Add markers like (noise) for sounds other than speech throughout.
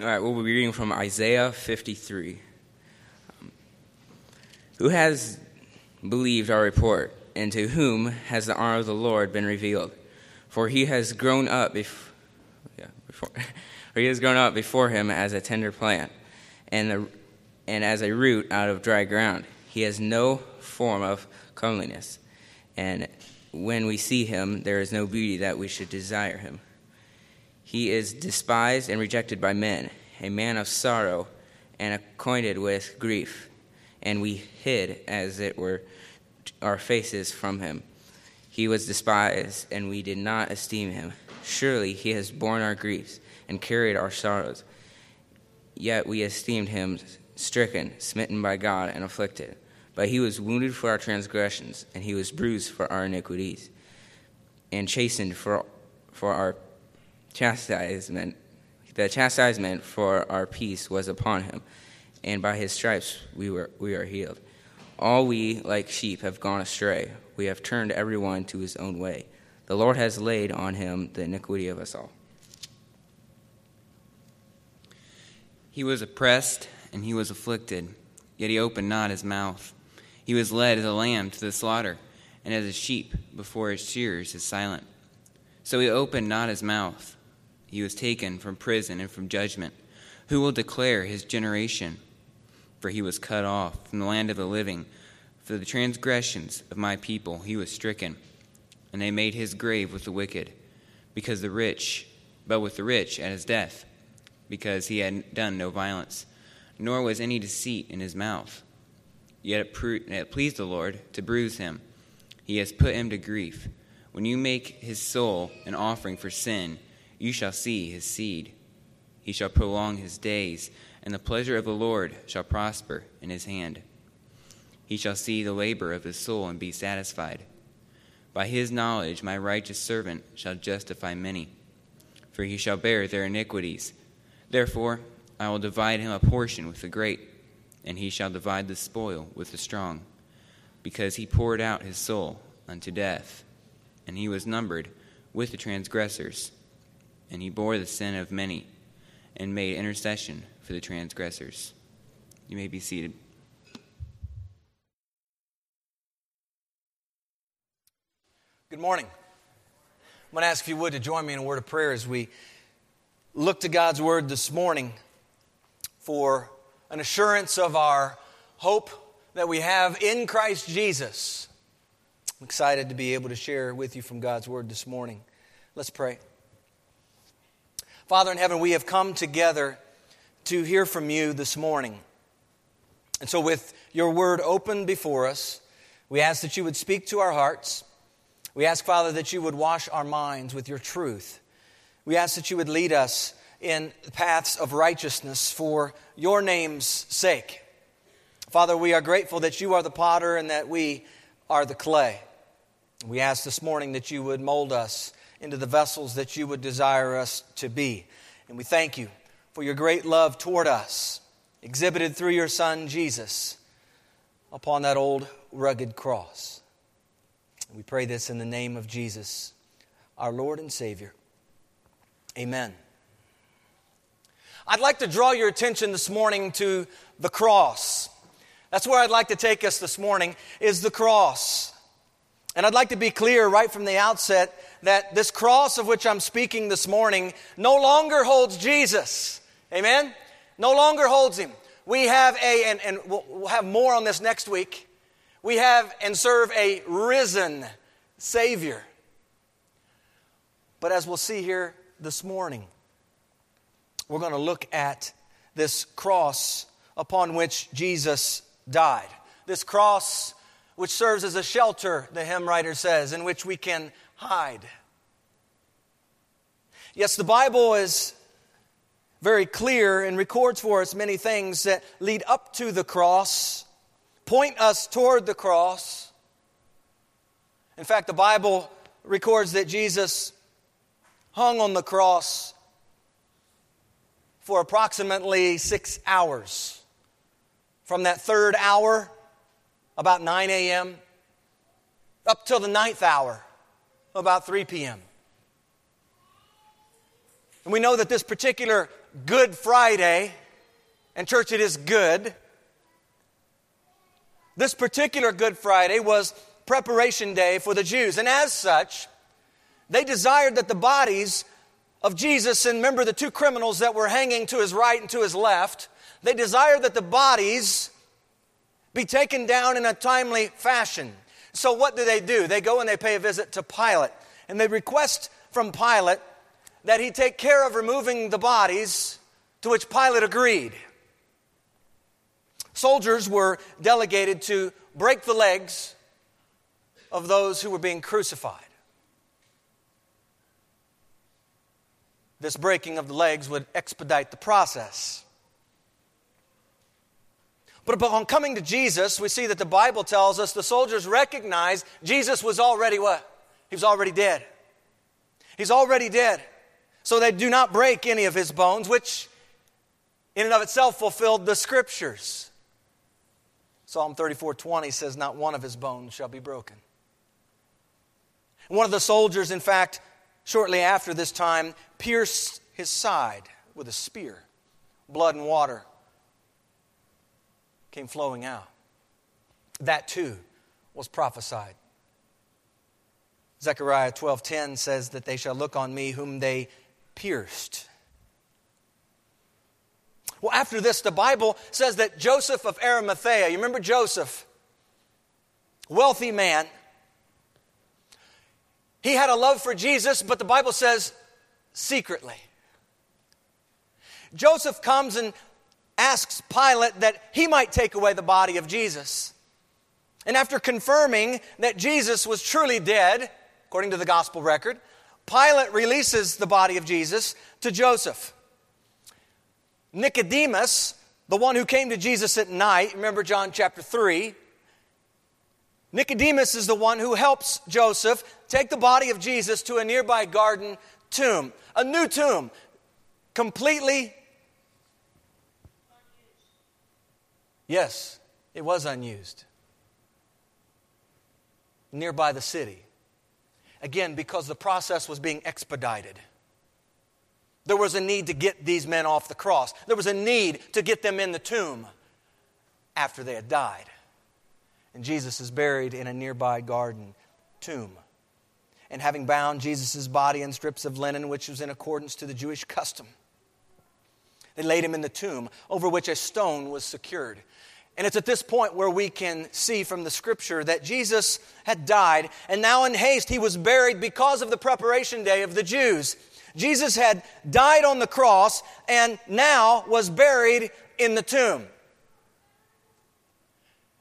All right, we'll be reading from Isaiah 53. Um, who has believed our report, and to whom has the arm of the Lord been revealed? For he has grown up bef- yeah, before, (laughs) for he has grown up before him as a tender plant, and, and as a root out of dry ground. He has no form of comeliness, and when we see him, there is no beauty that we should desire him. He is despised and rejected by men, a man of sorrow and acquainted with grief. And we hid, as it were, our faces from him. He was despised, and we did not esteem him. Surely he has borne our griefs and carried our sorrows. Yet we esteemed him stricken, smitten by God, and afflicted. But he was wounded for our transgressions, and he was bruised for our iniquities, and chastened for, for our chastisement, the chastisement for our peace was upon him, and by his stripes we, were, we are healed. All we, like sheep, have gone astray. We have turned everyone to his own way. The Lord has laid on him the iniquity of us all. He was oppressed and he was afflicted, yet he opened not his mouth. He was led as a lamb to the slaughter, and as a sheep before his shearers is silent. So he opened not his mouth he was taken from prison and from judgment. Who will declare his generation? For he was cut off from the land of the living. For the transgressions of my people he was stricken, and they made his grave with the wicked, because the rich, but with the rich at his death, because he had done no violence, nor was any deceit in his mouth. Yet it, it pleased the Lord to bruise him. He has put him to grief. When you make his soul an offering for sin, you shall see his seed. He shall prolong his days, and the pleasure of the Lord shall prosper in his hand. He shall see the labor of his soul and be satisfied. By his knowledge, my righteous servant shall justify many, for he shall bear their iniquities. Therefore, I will divide him a portion with the great, and he shall divide the spoil with the strong, because he poured out his soul unto death, and he was numbered with the transgressors and he bore the sin of many and made intercession for the transgressors. You may be seated. Good morning. I'm going to ask if you would to join me in a word of prayer as we look to God's word this morning for an assurance of our hope that we have in Christ Jesus. I'm excited to be able to share with you from God's word this morning. Let's pray. Father in heaven, we have come together to hear from you this morning. And so, with your word open before us, we ask that you would speak to our hearts. We ask, Father, that you would wash our minds with your truth. We ask that you would lead us in paths of righteousness for your name's sake. Father, we are grateful that you are the potter and that we are the clay. We ask this morning that you would mold us into the vessels that you would desire us to be. And we thank you for your great love toward us, exhibited through your Son, Jesus, upon that old rugged cross. We pray this in the name of Jesus, our Lord and Savior. Amen. I'd like to draw your attention this morning to the cross. That's where I'd like to take us this morning is the cross. And I'd like to be clear right from the outset that this cross of which I'm speaking this morning no longer holds Jesus. Amen? No longer holds him. We have a, and, and we'll, we'll have more on this next week. We have and serve a risen Savior. But as we'll see here this morning, we're going to look at this cross upon which Jesus died. This cross which serves as a shelter, the hymn writer says, in which we can hide. Yes, the Bible is very clear and records for us many things that lead up to the cross, point us toward the cross. In fact, the Bible records that Jesus hung on the cross for approximately six hours. From that third hour about 9 a.m., up till the ninth hour, about 3 p.m. And we know that this particular Good Friday, and church, it is good. This particular Good Friday was preparation day for the Jews. And as such, they desired that the bodies of Jesus, and remember the two criminals that were hanging to his right and to his left, they desired that the bodies be taken down in a timely fashion. So, what do they do? They go and they pay a visit to Pilate, and they request from Pilate that he take care of removing the bodies, to which Pilate agreed. Soldiers were delegated to break the legs of those who were being crucified. This breaking of the legs would expedite the process. But upon coming to Jesus, we see that the Bible tells us the soldiers recognized Jesus was already what? He was already dead. He's already dead. So they do not break any of his bones, which in and of itself fulfilled the scriptures. Psalm 34 20 says, Not one of his bones shall be broken. One of the soldiers, in fact, shortly after this time, pierced his side with a spear. Blood and water came flowing out. That too was prophesied. Zechariah 12:10 says that they shall look on me whom they pierced. Well, after this, the Bible says that Joseph of Arimathea, you remember Joseph? Wealthy man. He had a love for Jesus, but the Bible says secretly. Joseph comes and asks Pilate that he might take away the body of Jesus. And after confirming that Jesus was truly dead, according to the gospel record, Pilate releases the body of Jesus to Joseph. Nicodemus, the one who came to Jesus at night, remember John chapter 3. Nicodemus is the one who helps Joseph take the body of Jesus to a nearby garden tomb, a new tomb, completely. Yes, it was unused. Nearby the city. Again, because the process was being expedited. There was a need to get these men off the cross. There was a need to get them in the tomb after they had died. And Jesus is buried in a nearby garden tomb. And having bound Jesus' body in strips of linen, which was in accordance to the Jewish custom, they laid him in the tomb over which a stone was secured. And it's at this point where we can see from the scripture that Jesus had died, and now in haste he was buried because of the preparation day of the Jews. Jesus had died on the cross and now was buried in the tomb.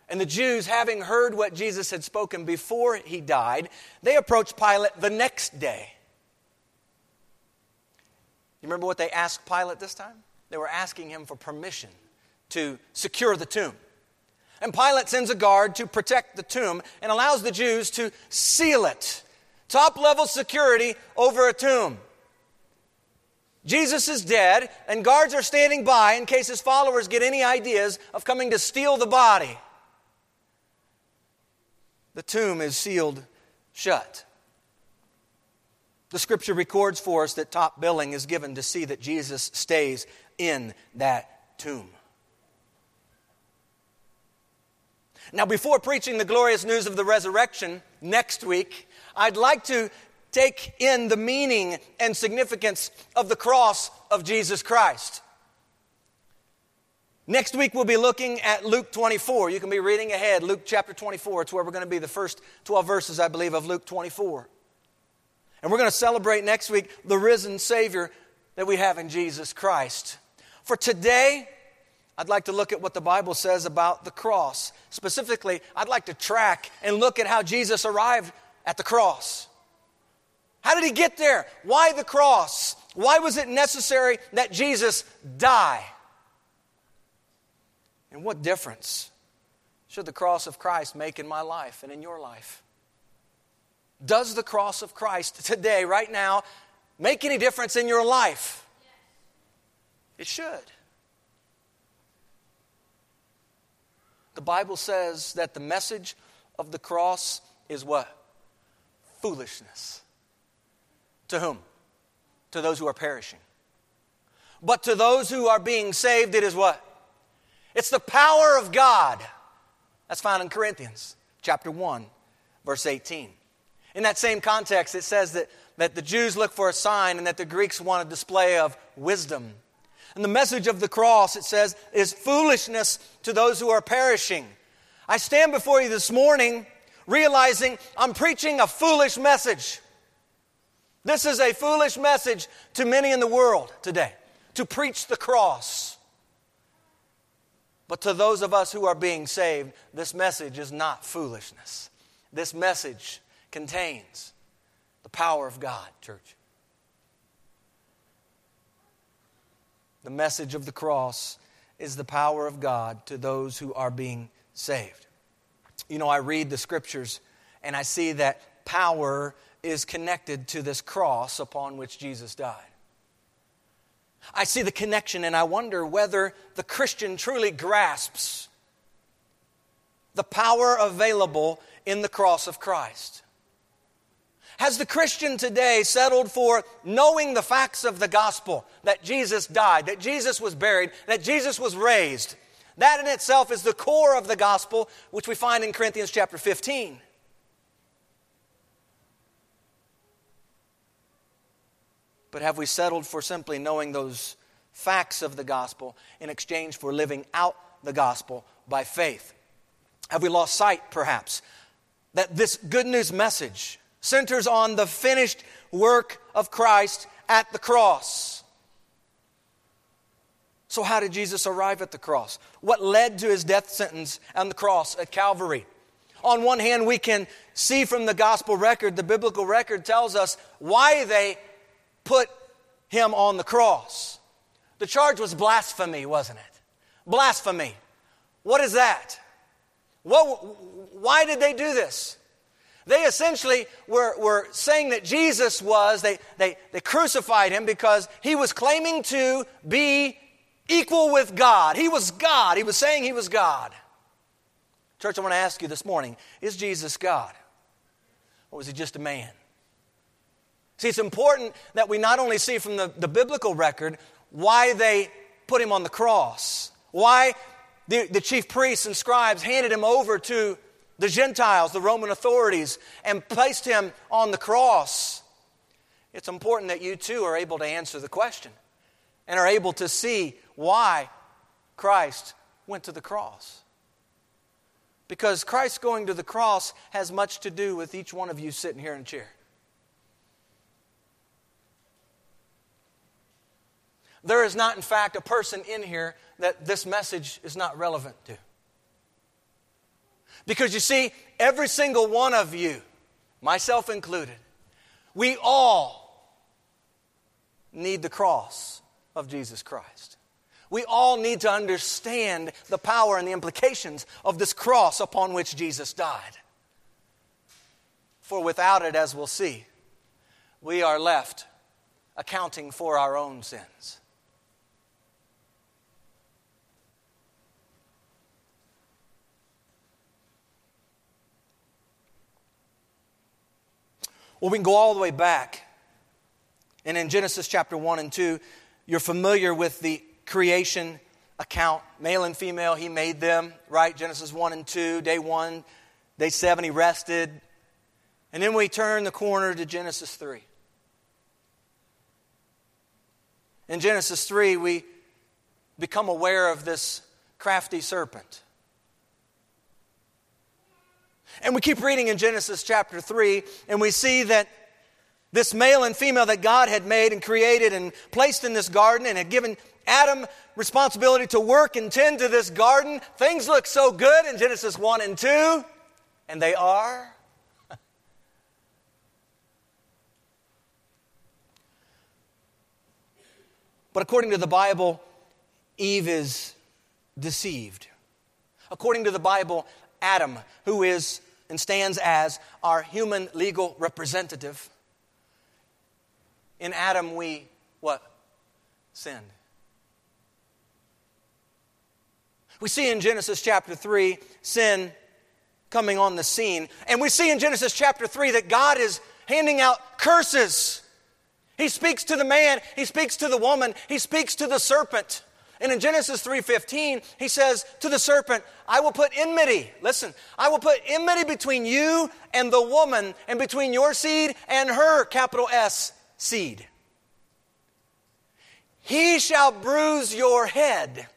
And the Jews, having heard what Jesus had spoken before he died, they approached Pilate the next day. You remember what they asked Pilate this time? They were asking him for permission to secure the tomb. And Pilate sends a guard to protect the tomb and allows the Jews to seal it. Top level security over a tomb. Jesus is dead, and guards are standing by in case his followers get any ideas of coming to steal the body. The tomb is sealed shut. The scripture records for us that top billing is given to see that Jesus stays in that tomb. Now, before preaching the glorious news of the resurrection next week, I'd like to take in the meaning and significance of the cross of Jesus Christ. Next week, we'll be looking at Luke 24. You can be reading ahead, Luke chapter 24. It's where we're going to be the first 12 verses, I believe, of Luke 24. And we're going to celebrate next week the risen Savior that we have in Jesus Christ. For today, I'd like to look at what the Bible says about the cross. Specifically, I'd like to track and look at how Jesus arrived at the cross. How did he get there? Why the cross? Why was it necessary that Jesus die? And what difference should the cross of Christ make in my life and in your life? Does the cross of Christ today, right now, make any difference in your life? It should. The Bible says that the message of the cross is what? Foolishness. To whom? To those who are perishing. But to those who are being saved, it is what? It's the power of God. That's found in Corinthians chapter 1, verse 18. In that same context, it says that, that the Jews look for a sign and that the Greeks want a display of wisdom. And the message of the cross, it says, is foolishness to those who are perishing. I stand before you this morning realizing I'm preaching a foolish message. This is a foolish message to many in the world today to preach the cross. But to those of us who are being saved, this message is not foolishness. This message contains the power of God, church. The message of the cross is the power of God to those who are being saved. You know, I read the scriptures and I see that power is connected to this cross upon which Jesus died. I see the connection and I wonder whether the Christian truly grasps the power available in the cross of Christ. Has the Christian today settled for knowing the facts of the gospel that Jesus died, that Jesus was buried, that Jesus was raised? That in itself is the core of the gospel, which we find in Corinthians chapter 15. But have we settled for simply knowing those facts of the gospel in exchange for living out the gospel by faith? Have we lost sight, perhaps, that this good news message centers on the finished work of Christ at the cross? So, how did Jesus arrive at the cross? What led to his death sentence on the cross at Calvary? On one hand, we can see from the gospel record, the biblical record tells us why they put him on the cross. The charge was blasphemy, wasn't it? Blasphemy. What is that? What, why did they do this? They essentially were, were saying that Jesus was, they, they, they crucified him because he was claiming to be equal with God. He was God. He was saying he was God. Church, I want to ask you this morning is Jesus God? Or was he just a man? See, it's important that we not only see from the, the biblical record why they put him on the cross, why the, the chief priests and scribes handed him over to the Gentiles, the Roman authorities, and placed him on the cross. It's important that you too are able to answer the question and are able to see why Christ went to the cross. Because Christ going to the cross has much to do with each one of you sitting here in a chair. There is not, in fact, a person in here that this message is not relevant to. Because you see, every single one of you, myself included, we all need the cross of Jesus Christ. We all need to understand the power and the implications of this cross upon which Jesus died. For without it, as we'll see, we are left accounting for our own sins. Well, we can go all the way back. And in Genesis chapter 1 and 2, you're familiar with the creation account. Male and female, he made them, right? Genesis 1 and 2, day 1, day 7, he rested. And then we turn the corner to Genesis 3. In Genesis 3, we become aware of this crafty serpent. And we keep reading in Genesis chapter 3, and we see that this male and female that God had made and created and placed in this garden and had given Adam responsibility to work and tend to this garden. Things look so good in Genesis 1 and 2, and they are. (laughs) but according to the Bible, Eve is deceived. According to the Bible, Adam, who is and stands as our human legal representative. In Adam, we what? Sinned. We see in Genesis chapter 3 sin coming on the scene. And we see in Genesis chapter 3 that God is handing out curses. He speaks to the man, he speaks to the woman, he speaks to the serpent. And in Genesis 3:15, he says to the serpent, "I will put enmity. Listen, I will put enmity between you and the woman and between your seed and her capital S seed. He shall bruise your head,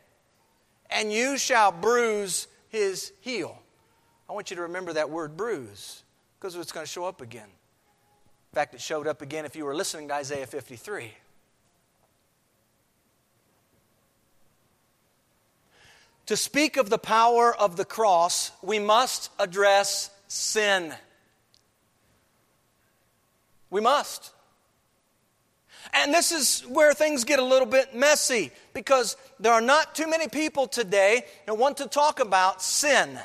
and you shall bruise his heel." I want you to remember that word bruise because it's going to show up again. In fact, it showed up again if you were listening to Isaiah 53. To speak of the power of the cross, we must address sin. We must. And this is where things get a little bit messy because there are not too many people today that want to talk about sin.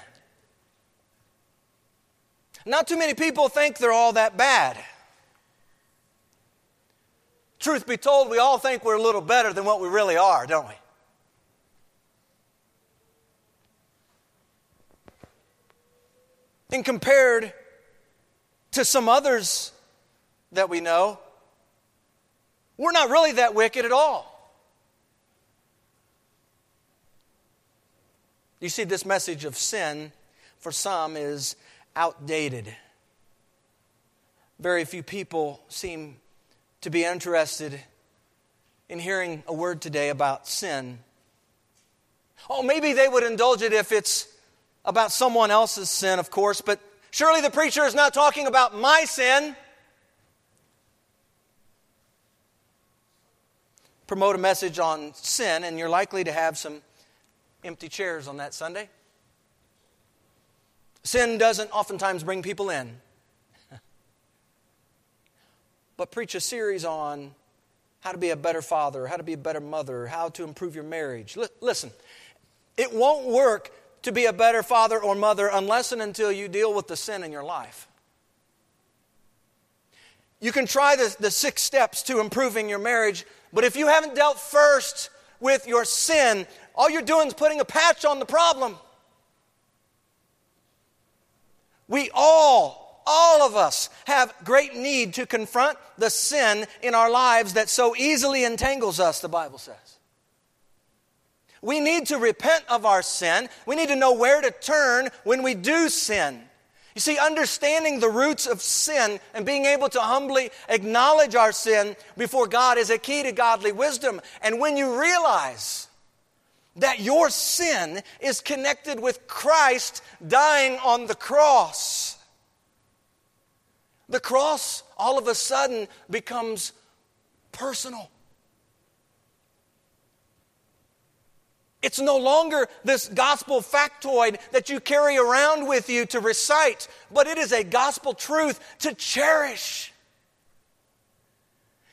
Not too many people think they're all that bad. Truth be told, we all think we're a little better than what we really are, don't we? And compared to some others that we know, we're not really that wicked at all. You see, this message of sin for some is outdated. Very few people seem to be interested in hearing a word today about sin. Oh, maybe they would indulge it if it's about someone else's sin, of course, but surely the preacher is not talking about my sin. Promote a message on sin, and you're likely to have some empty chairs on that Sunday. Sin doesn't oftentimes bring people in (laughs) but preach a series on how to be a better father, how to be a better mother, how to improve your marriage. L- listen, it won't work to be a better father or mother unless and until you deal with the sin in your life. You can try the, the six steps to improving your marriage, but if you haven't dealt first with your sin, all you're doing is putting a patch on the problem. We all all of us have great need to confront the sin in our lives that so easily entangles us, the Bible says. We need to repent of our sin. We need to know where to turn when we do sin. You see, understanding the roots of sin and being able to humbly acknowledge our sin before God is a key to godly wisdom. And when you realize that your sin is connected with Christ dying on the cross, the cross all of a sudden becomes personal. It's no longer this gospel factoid that you carry around with you to recite, but it is a gospel truth to cherish.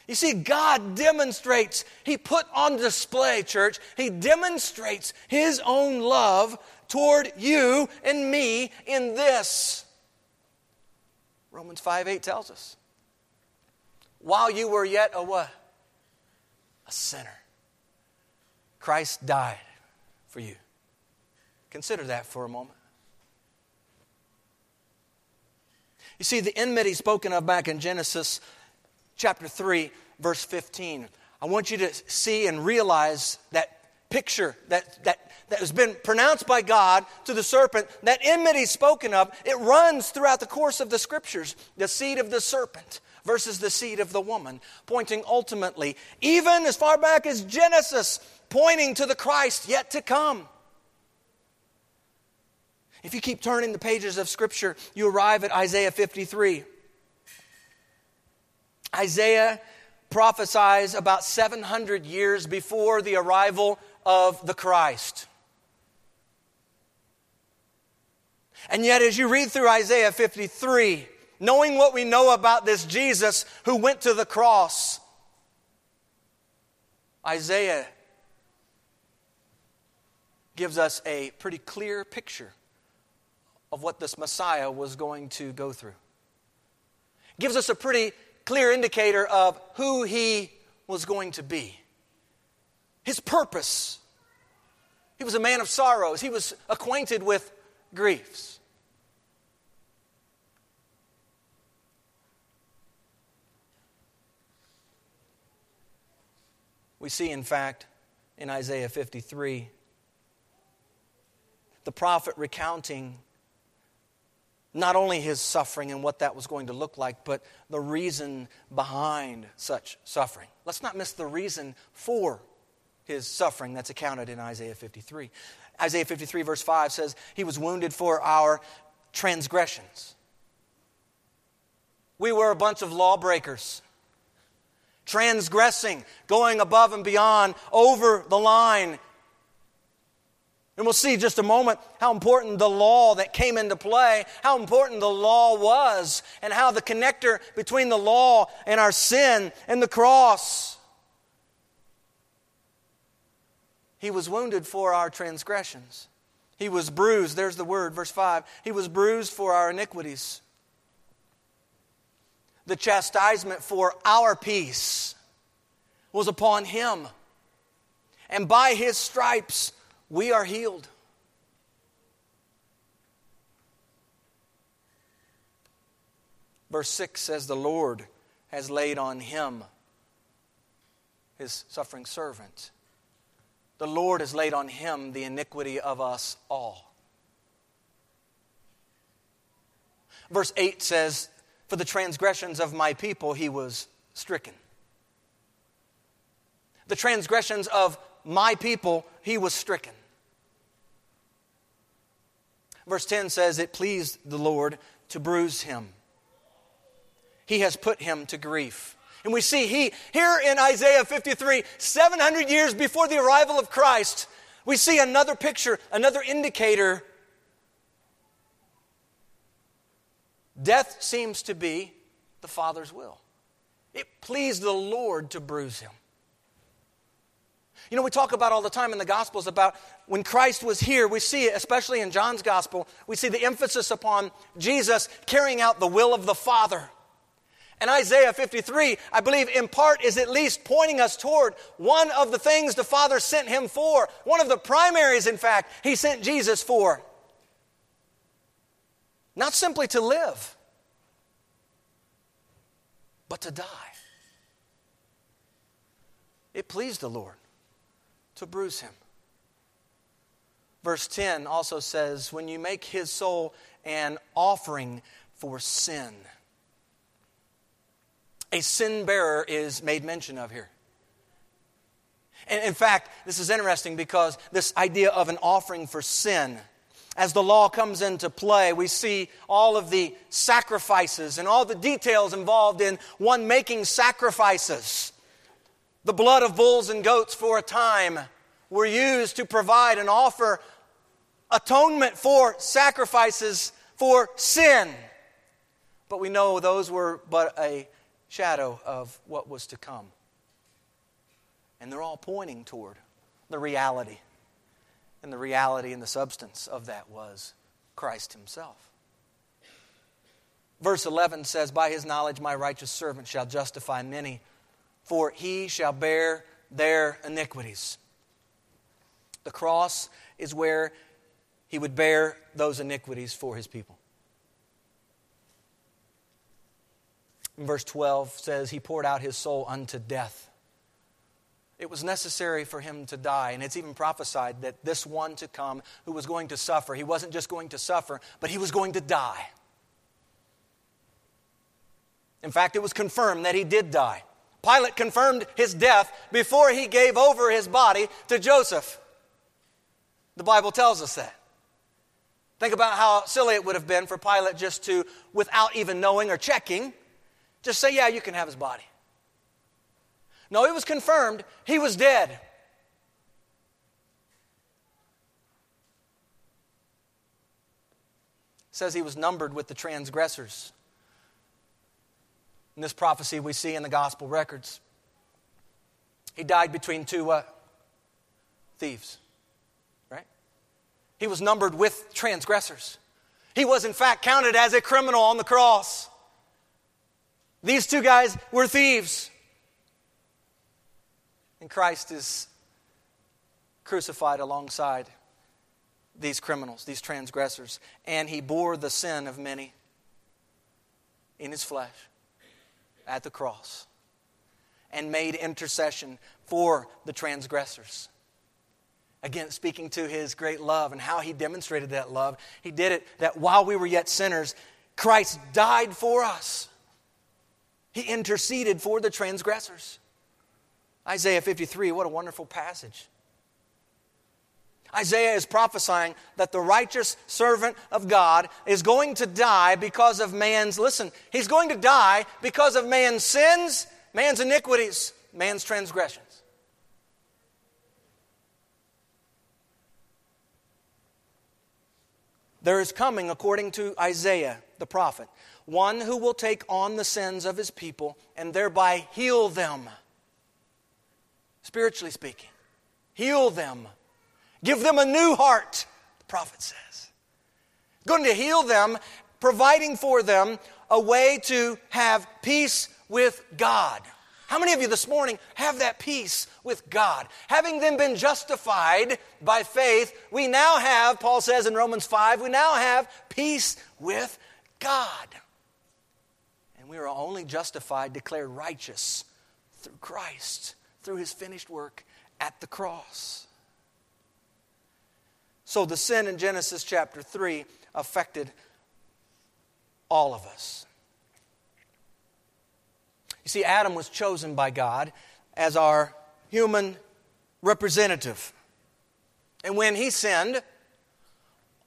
You see, God demonstrates, He put on display, church, He demonstrates His own love toward you and me in this. Romans 5 8 tells us. While you were yet a what? A sinner. Christ died for you. Consider that for a moment. You see, the enmity spoken of back in Genesis chapter 3, verse 15. I want you to see and realize that picture that, that that has been pronounced by God to the serpent, that enmity spoken of, it runs throughout the course of the scriptures. The seed of the serpent versus the seed of the woman, pointing ultimately, even as far back as Genesis, pointing to the Christ yet to come. If you keep turning the pages of Scripture, you arrive at Isaiah 53. Isaiah prophesies about 700 years before the arrival of the Christ. And yet, as you read through Isaiah 53, knowing what we know about this Jesus who went to the cross, Isaiah gives us a pretty clear picture of what this Messiah was going to go through. Gives us a pretty clear indicator of who he was going to be. His purpose. He was a man of sorrows. He was acquainted with griefs. We see, in fact, in Isaiah 53, the prophet recounting not only his suffering and what that was going to look like, but the reason behind such suffering. Let's not miss the reason for his suffering that's accounted in Isaiah 53. Isaiah 53, verse 5 says, He was wounded for our transgressions. We were a bunch of lawbreakers, transgressing, going above and beyond, over the line and we'll see just a moment how important the law that came into play, how important the law was, and how the connector between the law and our sin and the cross. He was wounded for our transgressions. He was bruised. There's the word, verse 5. He was bruised for our iniquities. The chastisement for our peace was upon him. And by his stripes, we are healed. Verse 6 says, The Lord has laid on him, his suffering servant. The Lord has laid on him the iniquity of us all. Verse 8 says, For the transgressions of my people he was stricken. The transgressions of my people, he was stricken. Verse 10 says, It pleased the Lord to bruise him. He has put him to grief. And we see he, here in Isaiah 53, 700 years before the arrival of Christ, we see another picture, another indicator. Death seems to be the Father's will. It pleased the Lord to bruise him. You know, we talk about all the time in the Gospels about when Christ was here, we see it, especially in John's Gospel, we see the emphasis upon Jesus carrying out the will of the Father. And Isaiah 53, I believe, in part is at least pointing us toward one of the things the Father sent him for. One of the primaries, in fact, he sent Jesus for. Not simply to live, but to die. It pleased the Lord to bruise him. Verse 10 also says, When you make his soul an offering for sin. A sin bearer is made mention of here. And in fact, this is interesting because this idea of an offering for sin, as the law comes into play, we see all of the sacrifices and all the details involved in one making sacrifices. The blood of bulls and goats for a time were used to provide and offer atonement for sacrifices for sin. But we know those were but a shadow of what was to come. And they're all pointing toward the reality. And the reality and the substance of that was Christ Himself. Verse 11 says, By His knowledge my righteous servant shall justify many for he shall bear their iniquities. The cross is where he would bear those iniquities for his people. verse 12 says, He poured out his soul unto death. It was necessary for him to die, and it's even prophesied that this one to come who was going to suffer, he wasn't just going to suffer, but he was going to die. In fact, it was confirmed that he did die. Pilate confirmed his death before he gave over his body to Joseph. The Bible tells us that. Think about how silly it would have been for Pilate just to, without even knowing or checking, just say, Yeah, you can have his body. No, it was confirmed he was dead. Says he was numbered with the transgressors. In this prophecy we see in the gospel records. He died between two uh, thieves, right? He was numbered with transgressors. He was, in fact, counted as a criminal on the cross. These two guys were thieves. And Christ is crucified alongside these criminals, these transgressors. And he bore the sin of many in his flesh at the cross. and made intercession for the transgressors. Again, speaking to his great love and how he demonstrated that love, he did it that while we were yet sinners, Christ died for us. He interceded for the transgressors. Isaiah 53, what a wonderful passage. Isaiah is prophesying that the righteous servant of God is going to die because of man's, listen, he's going to die because of man's sins, man's iniquities, man's transgressions. There is coming, according to Isaiah the prophet, one who will take on the sins of his people and thereby heal them. Spiritually speaking, heal them Give them a new heart, the prophet says. Going to heal them, providing for them a way to have peace with God. How many of you this morning have that peace with God? Having then been justified by faith, we now have, Paul says in Romans 5, we now have peace with God. And we are only justified, declared righteous through Christ, through his finished work at the cross. So the sin in Genesis chapter 3 affected all of us. You see, Adam was chosen by God as our human representative. And when he sinned,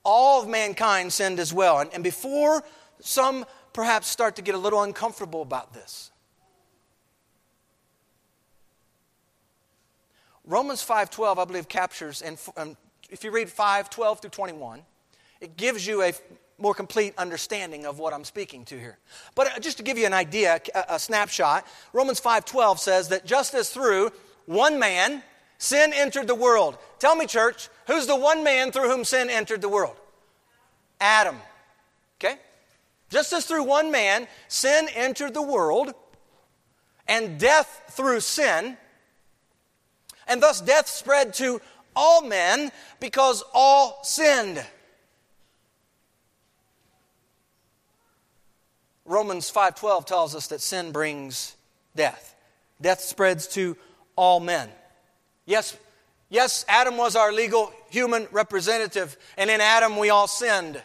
all of mankind sinned as well. And, and before some perhaps start to get a little uncomfortable about this, Romans 5:12 I believe captures and, and if you read 5, 12 through 21, it gives you a more complete understanding of what I'm speaking to here. But uh, just to give you an idea, a, snapshot, Romans 5:12 says that just as through one man sin entered the world. Tell me church, who's the one man through whom sin entered the world? Adam. Okay? Just as through one man sin entered the world, and death through sin, and thus death spread to all men because all sinned. Romans 5:12 tells us that sin brings death. Death spreads to all men. Yes, yes, Adam was our legal human representative, and in Adam we all sinned.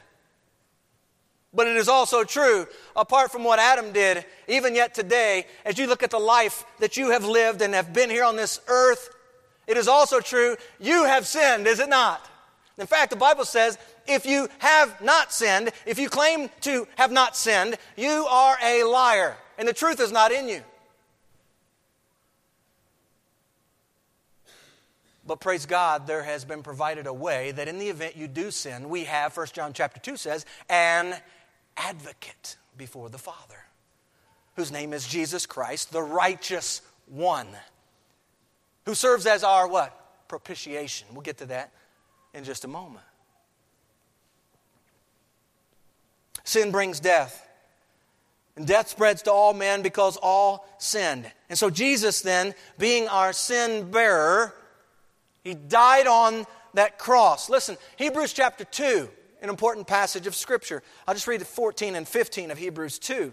But it is also true, apart from what Adam did, even yet today, as you look at the life that you have lived and have been here on this earth, it is also true, you have sinned, is it not? In fact, the Bible says if you have not sinned, if you claim to have not sinned, you are a liar, and the truth is not in you. But praise God, there has been provided a way that in the event you do sin, we have, 1 John chapter 2 says, an advocate before the Father, whose name is Jesus Christ, the righteous one who serves as our what? Propitiation. We'll get to that in just a moment. Sin brings death. And death spreads to all men because all sinned. And so Jesus, then, being our sin bearer, he died on that cross. Listen, Hebrews chapter 2, an important passage of Scripture. I'll just read the 14 and 15 of Hebrews 2.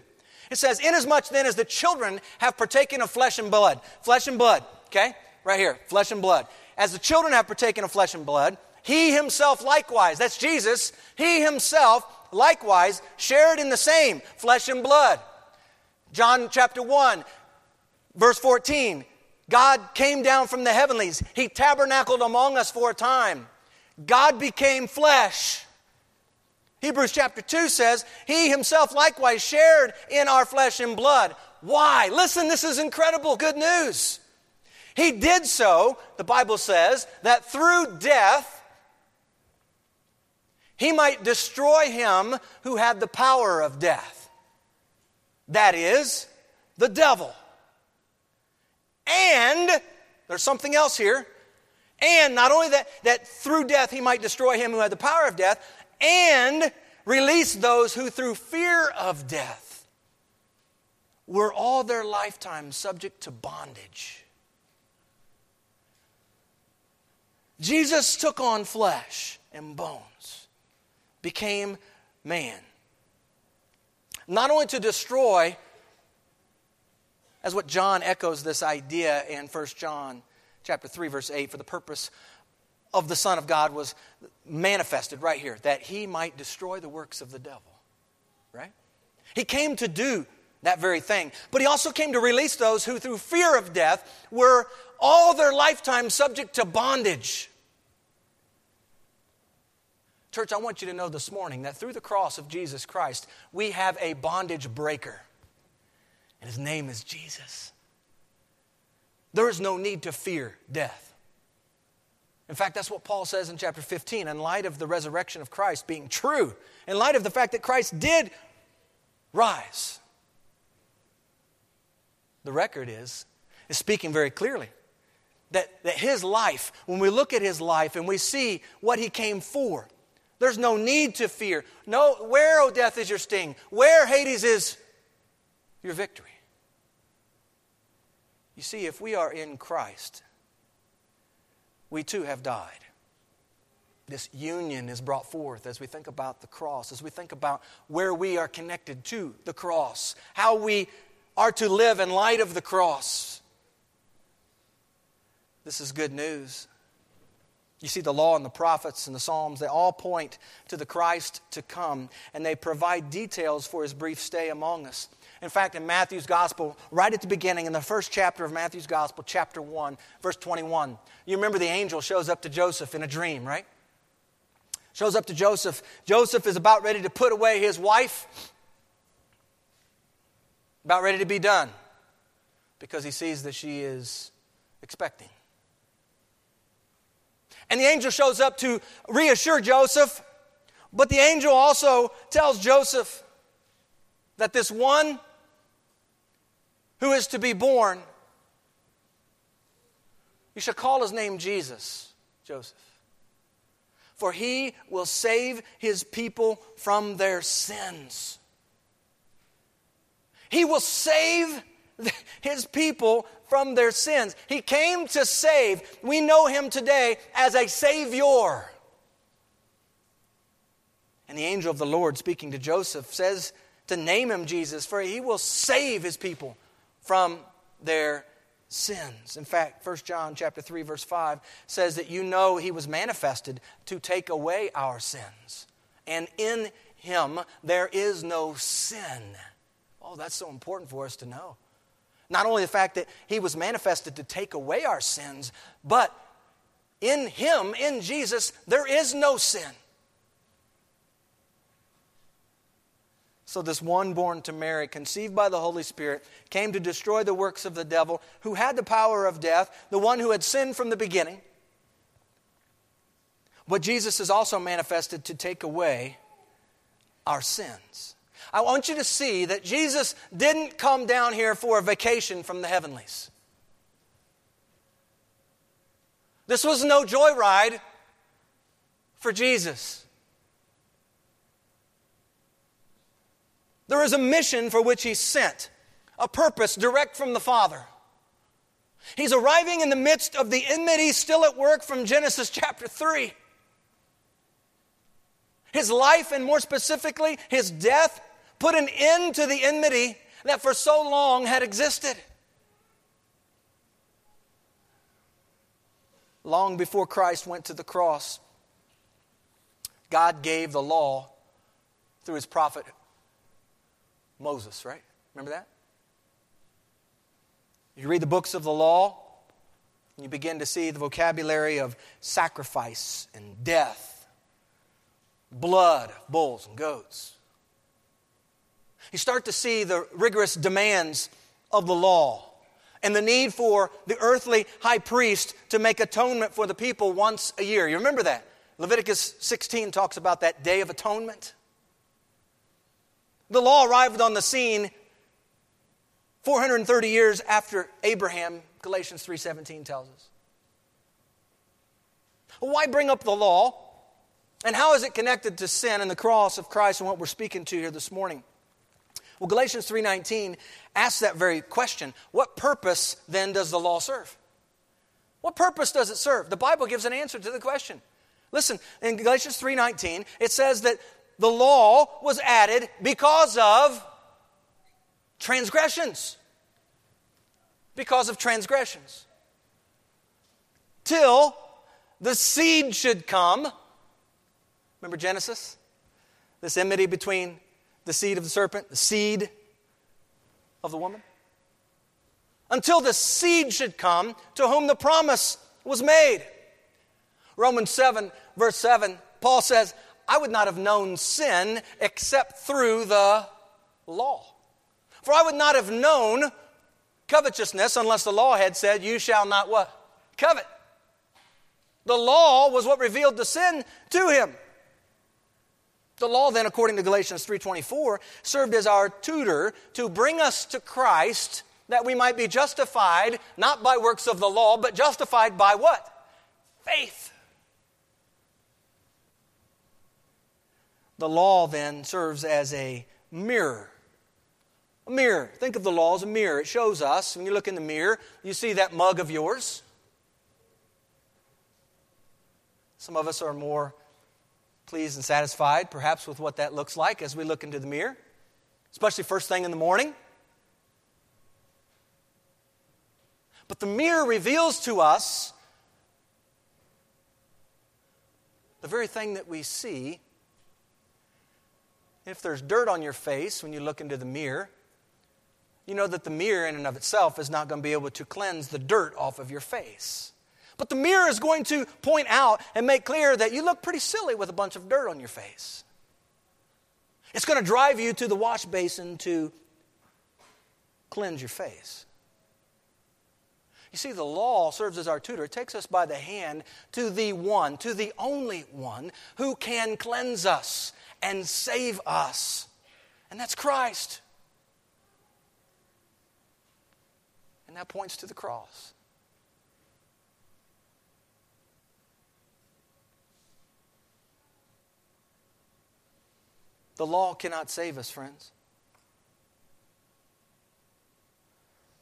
It says, Inasmuch then as the children have partaken of flesh and blood, flesh and blood, okay? Right here, flesh and blood. As the children have partaken of flesh and blood, he himself likewise, that's Jesus, he himself likewise shared in the same flesh and blood. John chapter 1, verse 14 God came down from the heavenlies, he tabernacled among us for a time. God became flesh. Hebrews chapter 2 says, He himself likewise shared in our flesh and blood. Why? Listen, this is incredible good news. He did so, the Bible says, that through death, he might destroy him who had the power of death. That is, the devil. And, there's something else here. And not only that, that through death he might destroy him who had the power of death, and release those who through fear of death were all their lifetime subject to bondage. Jesus took on flesh and bones, became man. Not only to destroy As what John echoes this idea in 1 John chapter 3 verse 8 for the purpose of the son of God was manifested right here that he might destroy the works of the devil. Right? He came to do that very thing. But he also came to release those who through fear of death were all their lifetime subject to bondage. Church, I want you to know this morning that through the cross of Jesus Christ, we have a bondage breaker. And his name is Jesus. There is no need to fear death. In fact, that's what Paul says in chapter 15. In light of the resurrection of Christ being true, in light of the fact that Christ did rise, the record is, is speaking very clearly. That, that his life, when we look at his life and we see what he came for, there's no need to fear. No, where, O oh, death, is your sting? Where, Hades, is your victory? You see, if we are in Christ, we too have died. This union is brought forth as we think about the cross, as we think about where we are connected to the cross, how we are to live in light of the cross. This is good news. You see, the law and the prophets and the Psalms, they all point to the Christ to come, and they provide details for his brief stay among us. In fact, in Matthew's Gospel, right at the beginning, in the first chapter of Matthew's Gospel, chapter 1, verse 21, you remember the angel shows up to Joseph in a dream, right? Shows up to Joseph. Joseph is about ready to put away his wife, about ready to be done, because he sees that she is expecting. And the angel shows up to reassure Joseph, but the angel also tells Joseph that this one who is to be born. You shall call his name Jesus, Joseph. For he will save his people from their sins. He will save (laughs) his people from their sins. He came to save. We know him today as a Savior. And the angel of the Lord, speaking to Joseph, says to name him Jesus, for he will save his people from their sins. In fact, 1 John chapter 3 verse 5 says that you know he was manifested to take away our sins. And in him there is no sin. Oh, that's so important for us to know. Not only the fact that he was manifested to take away our sins, but in him, in Jesus, there is no sin. So, this one born to Mary, conceived by the Holy Spirit, came to destroy the works of the devil, who had the power of death, the one who had sinned from the beginning. But Jesus is also manifested to take away our sins. I want you to see that Jesus didn't come down here for a vacation from the heavenlies. This was no joyride for Jesus. There is a mission for which he's sent, a purpose direct from the Father. He's arriving in the midst of the enmity still at work from Genesis chapter 3. His life, and more specifically, his death, put an end to the enmity that for so long had existed. Long before Christ went to the cross, God gave the law through his prophet Moses, right? Remember that? You read the books of the law, and you begin to see the vocabulary of sacrifice and death, blood, bulls and goats. You start to see the rigorous demands of the law and the need for the earthly high priest to make atonement for the people once a year. You remember that? Leviticus 16 talks about that day of atonement. The law arrived on the scene 430 years after Abraham, Galatians 3:17 tells us. Why bring up the law? And how is it connected to sin and the cross of Christ and what we're speaking to here this morning? Well, Galatians 3:19 asks that very question. What purpose then does the law serve? What purpose does it serve? The Bible gives an answer to the question. Listen, in Galatians 3:19, it says that the law was added because of transgressions. because of transgressions. Till the seed should come. Remember Genesis? This enmity between the seed of the serpent, the seed of the woman? Until the seed should come to whom the promise was made. Romans 7, verse 7, Paul says, I would not have known sin except through the law. For I would not have known covetousness unless the law had said, You shall not what? Covet. The law was what revealed the sin to him. The law then according to Galatians 3:24 served as our tutor to bring us to Christ that we might be justified not by works of the law but justified by what? Faith. The law then serves as a mirror. A mirror. Think of the law as a mirror. It shows us, when you look in the mirror, you see that mug of yours. Some of us are more pleased and satisfied, perhaps, with what that looks like as we look into the mirror, especially first thing in the morning. But the mirror reveals to us the very thing that we see. If there's dirt on your face when you look into the mirror, you know that the mirror in and of itself is not going to be able to cleanse the dirt off of your face. But the mirror is going to point out and make clear that you look pretty silly with a bunch of dirt on your face. It's going to drive you to the wash basin to cleanse your face. You see, the law serves as our tutor. It takes us by the hand to the one, to the only one who can cleanse us and save us. And that's Christ. And that points to the cross. The law cannot save us, friends.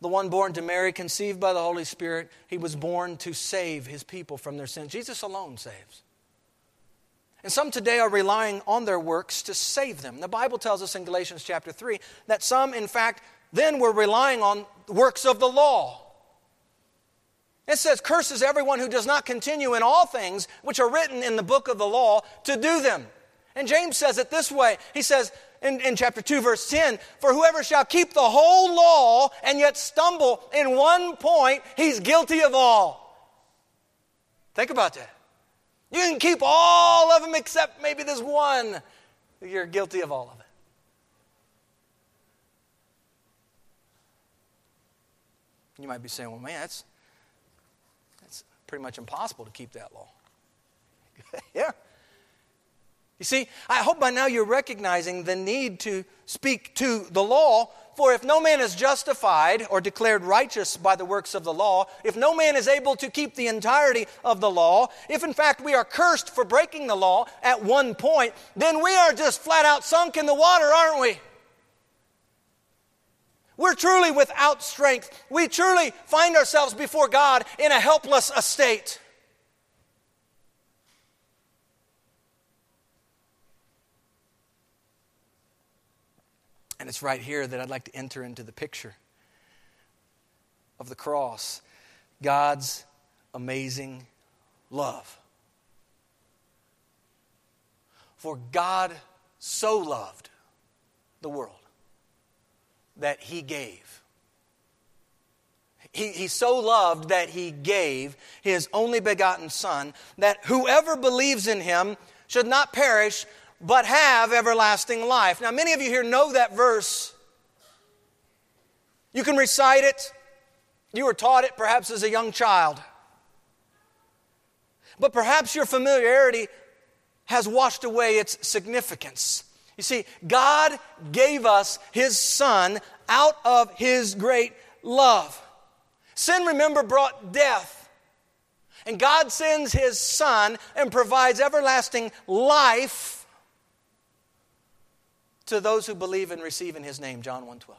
The one born to Mary, conceived by the Holy Spirit, he was born to save his people from their sins. Jesus alone saves. And some today are relying on their works to save them. The Bible tells us in Galatians chapter 3 that some, in fact, then were relying on works of the law. It says, Curses everyone who does not continue in all things which are written in the book of the law to do them. And James says it this way He says in, in chapter 2, verse 10 For whoever shall keep the whole law and yet stumble in one point, he's guilty of all. Think about that. You can keep all of them except maybe this one. You're guilty of all of it. You might be saying, well, man, that's, that's pretty much impossible to keep that law. (laughs) yeah. You see, I hope by now you're recognizing the need to speak to the law. For if no man is justified or declared righteous by the works of the law, if no man is able to keep the entirety of the law, if in fact we are cursed for breaking the law at one point, then we are just flat out sunk in the water, aren't we? We're truly without strength. We truly find ourselves before God in a helpless estate. And it's right here that I'd like to enter into the picture of the cross God's amazing love. For God so loved the world that he gave. He, he so loved that he gave his only begotten Son, that whoever believes in him should not perish, but have everlasting life. Now, many of you here know that verse. You can recite it. You were taught it perhaps as a young child. But perhaps your familiarity has washed away its significance. You see, God gave us His Son out of His great love. Sin, remember, brought death. And God sends His Son and provides everlasting life to those who believe and receive in His name, John 1.12.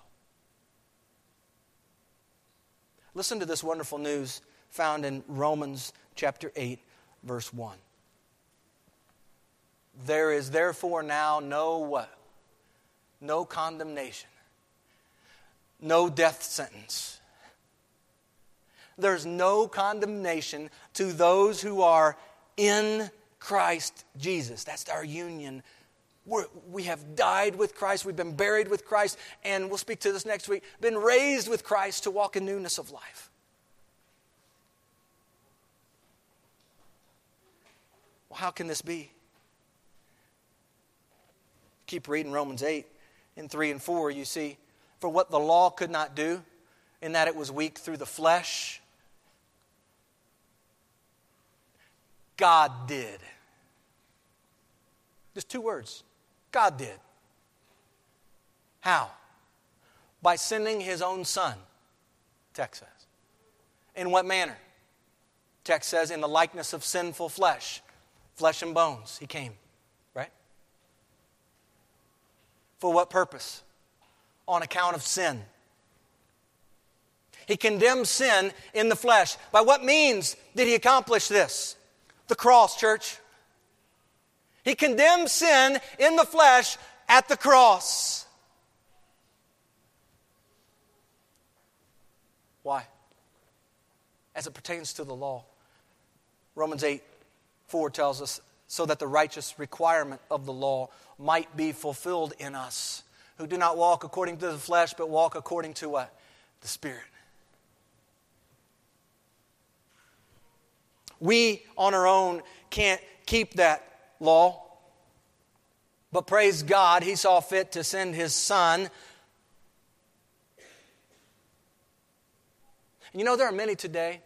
Listen to this wonderful news found in Romans chapter 8, verse 1. There is therefore now no what? No condemnation. No death sentence. There's no condemnation to those who are in Christ Jesus. That's our union. We're, we have died with Christ, we've been buried with Christ, and we'll speak to this next week, been raised with Christ to walk in newness of life. Well, how can this be? Keep reading Romans 8 in 3 and 4, you see, for what the law could not do, in that it was weak through the flesh, God did. Just two words God did. How? By sending his own son, text says. In what manner? Text says, in the likeness of sinful flesh, flesh and bones, he came, right? For what purpose? On account of sin. He condemned sin in the flesh. By what means did he accomplish this? The cross, church. He condemned sin in the flesh at the cross. Why? As it pertains to the law. Romans 8 4 tells us, so that the righteous requirement of the law might be fulfilled in us, who do not walk according to the flesh, but walk according to what? The Spirit. We on our own can't keep that law. But praise God, He saw fit to send His Son. And You know, there are many today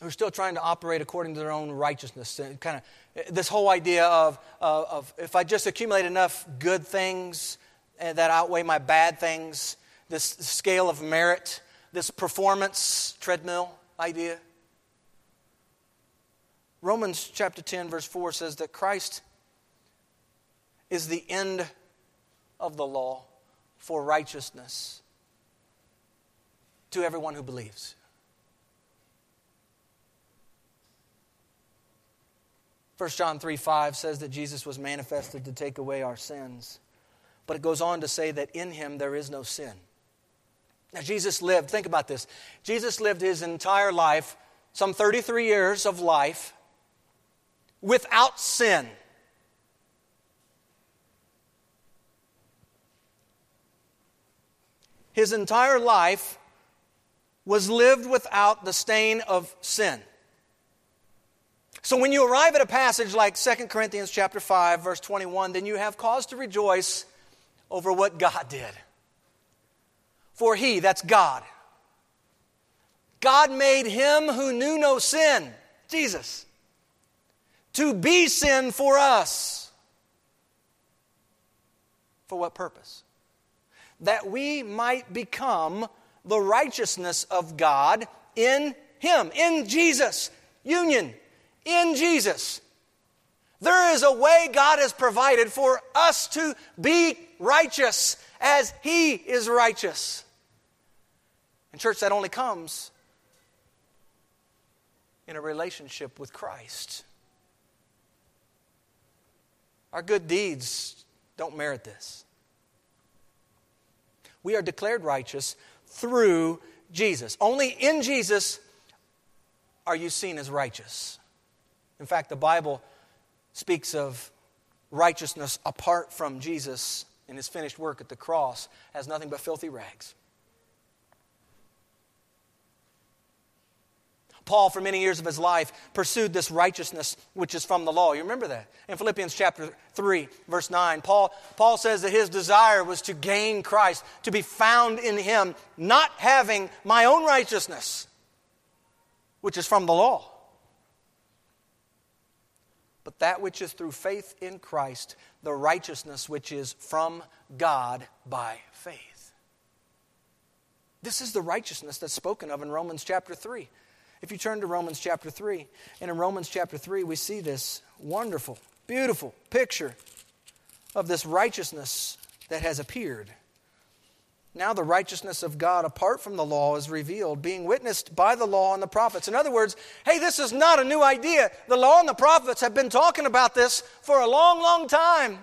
who are still trying to operate according to their own righteousness. Kind of this whole idea of, of, of if I just accumulate enough good things eh, that outweigh my bad things, this scale of merit, this performance treadmill idea. Romans chapter 10, verse 4 says that Christ is the end of the law for righteousness to everyone who believes. First John 3 5 says that Jesus was manifested to take away our sins. But it goes on to say that in him there is no sin. Now, Jesus lived, think about this. Jesus lived his entire life, some 33 years of life, without sin. His entire life was lived without the stain of sin. So when you arrive at a passage like 2 Corinthians chapter 5 verse 21, then you have cause to rejoice over what God did. For he, that's God. God made him who knew no sin, Jesus, to be sin for us. For what purpose? That we might become the righteousness of God in Him, in Jesus. Union, in Jesus. There is a way God has provided for us to be righteous as He is righteous. And, church, that only comes in a relationship with Christ. Our good deeds don't merit this. We are declared righteous through Jesus. Only in Jesus are you seen as righteous. In fact, the Bible speaks of righteousness apart from Jesus and his finished work at the cross as nothing but filthy rags. Paul, for many years of his life, pursued this righteousness which is from the law. You remember that? In Philippians chapter 3, verse 9, Paul, Paul says that his desire was to gain Christ, to be found in him, not having my own righteousness, which is from the law, but that which is through faith in Christ, the righteousness which is from God by faith. This is the righteousness that's spoken of in Romans chapter 3. If you turn to Romans chapter 3, and in Romans chapter 3, we see this wonderful, beautiful picture of this righteousness that has appeared. Now, the righteousness of God apart from the law is revealed, being witnessed by the law and the prophets. In other words, hey, this is not a new idea. The law and the prophets have been talking about this for a long, long time.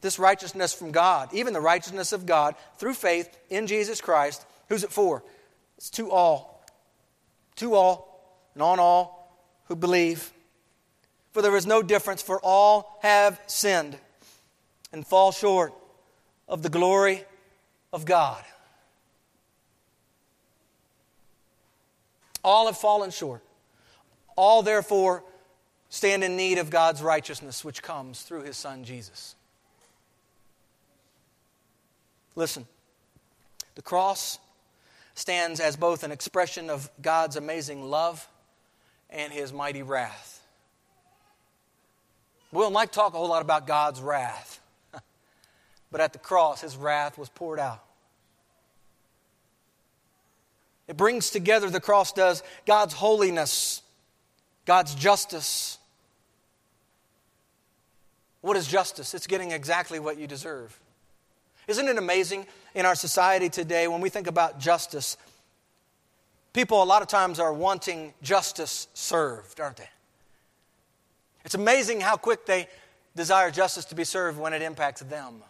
This righteousness from God, even the righteousness of God through faith in Jesus Christ. Who's it for? It's to all, to all, and on all who believe. For there is no difference, for all have sinned and fall short of the glory of God. All have fallen short. All, therefore, stand in need of God's righteousness, which comes through his Son Jesus. Listen, the cross stands as both an expression of God's amazing love and his mighty wrath. We don't like to talk a whole lot about God's wrath, (laughs) but at the cross, his wrath was poured out. It brings together, the cross does, God's holiness, God's justice. What is justice? It's getting exactly what you deserve. Isn't it amazing in our society today when we think about justice? People a lot of times are wanting justice served, aren't they? It's amazing how quick they desire justice to be served when it impacts them,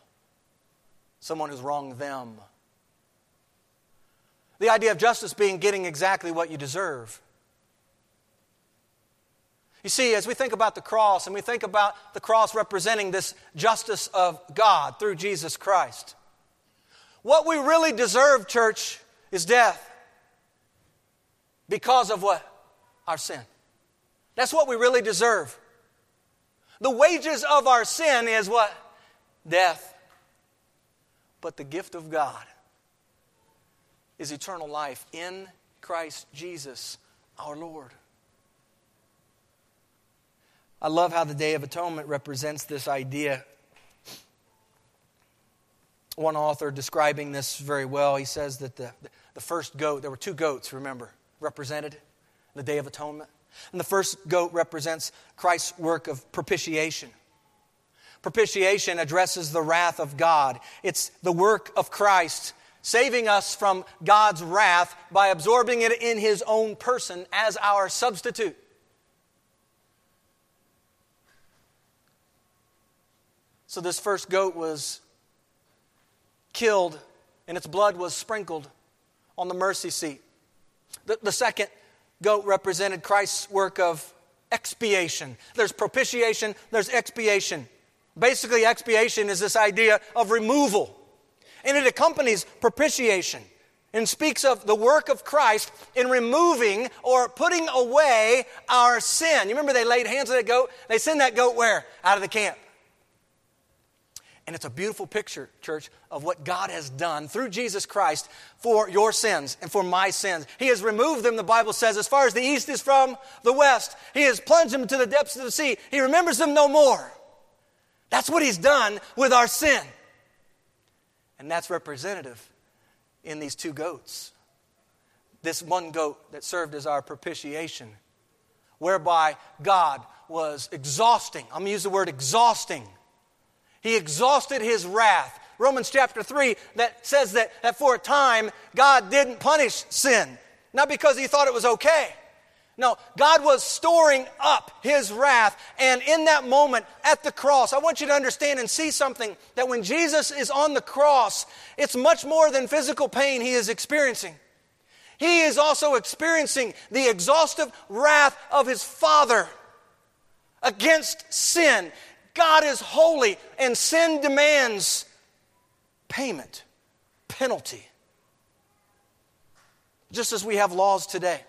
someone who's wronged them. The idea of justice being getting exactly what you deserve. You see, as we think about the cross and we think about the cross representing this justice of God through Jesus Christ, what we really deserve, church, is death. Because of what? Our sin. That's what we really deserve. The wages of our sin is what? Death. But the gift of God is eternal life in Christ Jesus our Lord. I love how the Day of Atonement represents this idea. One author describing this very well, he says that the, the first goat, there were two goats, remember, represented the Day of Atonement. And the first goat represents Christ's work of propitiation. Propitiation addresses the wrath of God. It's the work of Christ saving us from God's wrath by absorbing it in His own person as our substitute. So, this first goat was killed and its blood was sprinkled on the mercy seat. The, the second goat represented Christ's work of expiation. There's propitiation, there's expiation. Basically, expiation is this idea of removal. And it accompanies propitiation and speaks of the work of Christ in removing or putting away our sin. You remember they laid hands on that goat? They send that goat where? Out of the camp. And it's a beautiful picture, church, of what God has done through Jesus Christ for your sins and for my sins. He has removed them, the Bible says, as far as the east is from the west. He has plunged them to the depths of the sea. He remembers them no more. That's what He's done with our sin. And that's representative in these two goats. This one goat that served as our propitiation, whereby God was exhausting. I'm going to use the word exhausting. He exhausted his wrath. Romans chapter 3 that says that, that for a time God didn't punish sin, not because he thought it was okay, no, God was storing up his wrath. And in that moment at the cross, I want you to understand and see something that when Jesus is on the cross, it's much more than physical pain he is experiencing. He is also experiencing the exhaustive wrath of his Father against sin. God is holy, and sin demands payment, penalty. Just as we have laws today.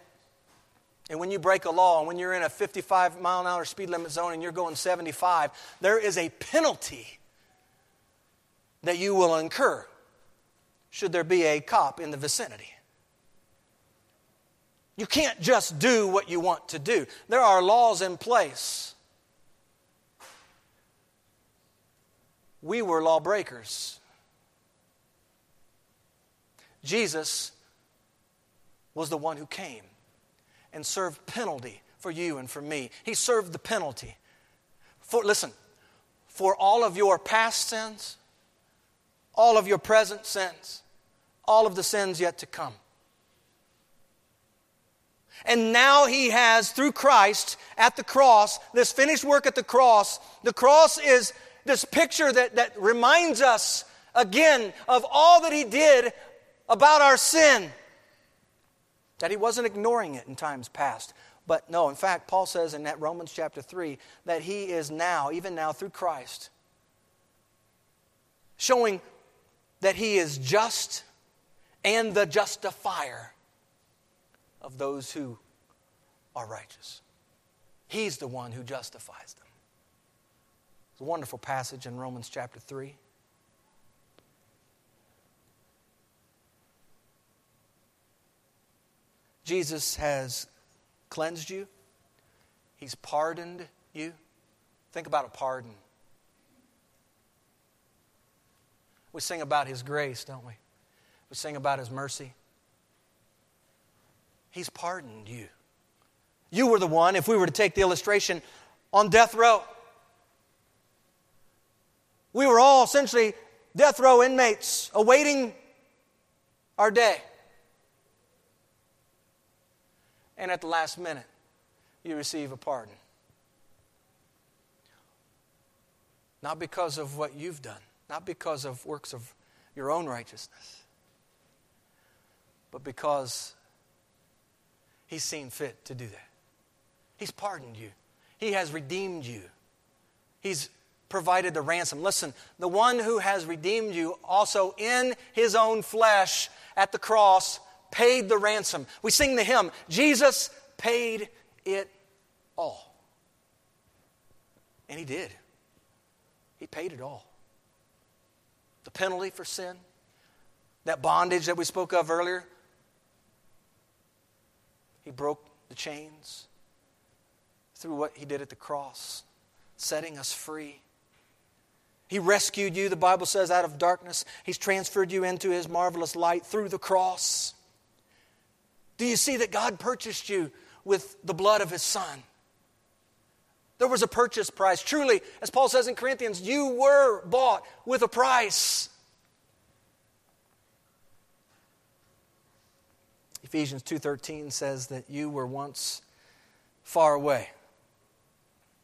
And when you break a law, and when you're in a 55 mile an hour speed limit zone and you're going 75, there is a penalty that you will incur should there be a cop in the vicinity. You can't just do what you want to do, there are laws in place. We were lawbreakers. Jesus was the one who came and served penalty for you and for me. He served the penalty. For, listen, for all of your past sins, all of your present sins, all of the sins yet to come. And now he has, through Christ at the cross, this finished work at the cross. The cross is this picture that, that reminds us again of all that he did about our sin. that he wasn't ignoring it in times past. But no, in fact, Paul says in that Romans chapter 3 that he is now, even now through Christ, showing that he is just and the justifier of those who are righteous. He's the one who justifies them. It's a wonderful passage in Romans chapter 3. Jesus has cleansed you, He's pardoned you. Think about a pardon. We sing about His grace, don't we? We sing about His mercy. He's pardoned you. You were the one, if we were to take the illustration, on death row. We were all essentially death row inmates awaiting our day. And at the last minute, you receive a pardon. Not because of what you've done, not because of works of your own righteousness, but because He's seen fit to do that. He's pardoned you, He has redeemed you, He's provided the ransom. Listen, the one who has redeemed you also in His own flesh at the cross paid the ransom. We sing the hymn, Jesus paid it all. And He did. He paid it all. The penalty for sin, that bondage that we spoke of earlier, he broke the chains through what he did at the cross, setting us free. He rescued you, the Bible says, out of darkness. He's transferred you into his marvelous light through the cross. Do you see that God purchased you with the blood of his son? There was a purchase price. Truly, as Paul says in Corinthians, you were bought with a price. Ephesians 2:13 says that you were once far away.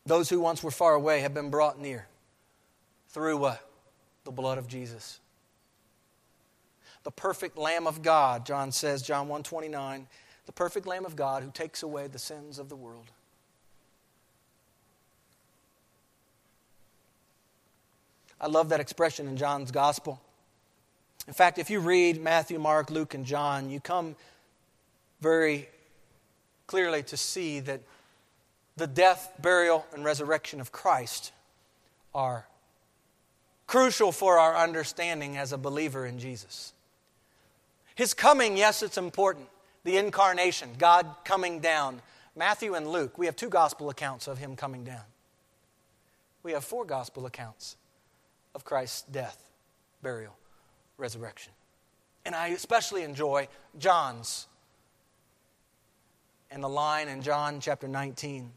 Those who once were far away have been brought near through what? The blood of Jesus. The perfect lamb of God, John says, John 1:29, the perfect lamb of God who takes away the sins of the world. I love that expression in John's gospel. In fact, if you read Matthew, Mark, Luke, and John, you come very clearly to see that the death, burial, and resurrection of Christ are crucial for our understanding as a believer in Jesus. His coming, yes, it's important. The incarnation, God coming down. Matthew and Luke, we have two gospel accounts of him coming down. We have four gospel accounts of Christ's death, burial, resurrection. And I especially enjoy John's and the line in John chapter 19,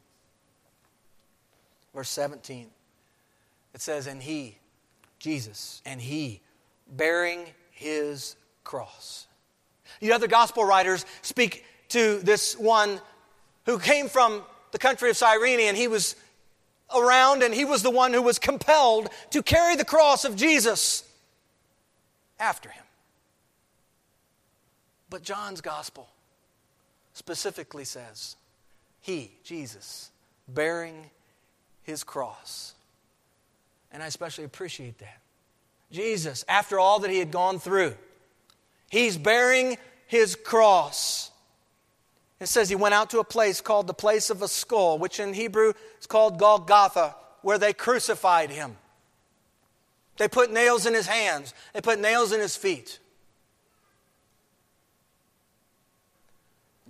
verse 17. It says, And he, Jesus, and he, bearing his cross. The other gospel writers speak to this one who came from the country of Cyrene, and he was around, and he was the one who was compelled to carry the cross of Jesus after him. But John's gospel specifically says, He, Jesus, bearing his cross. And I especially appreciate that. Jesus, after all that he had gone through, he's bearing his cross. It says he went out to a place called the place of a skull, which in Hebrew is called Golgotha, where they crucified him. They put nails in his hands, they put nails in his feet.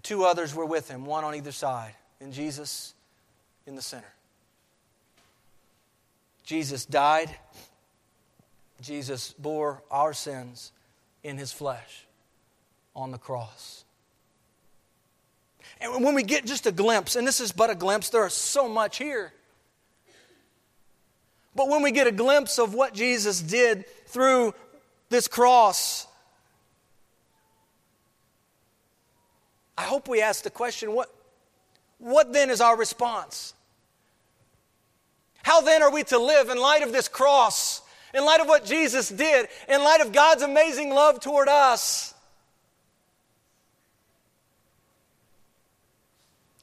Two others were with him, one on either side, and Jesus in the center. Jesus died. Jesus bore our sins in his flesh on the cross. And when we get just a glimpse, and this is but a glimpse, there is so much here. But when we get a glimpse of what Jesus did through this cross, I hope we ask the question what, what then is our response? How then are we to live in light of this cross, in light of what Jesus did, in light of God's amazing love toward us?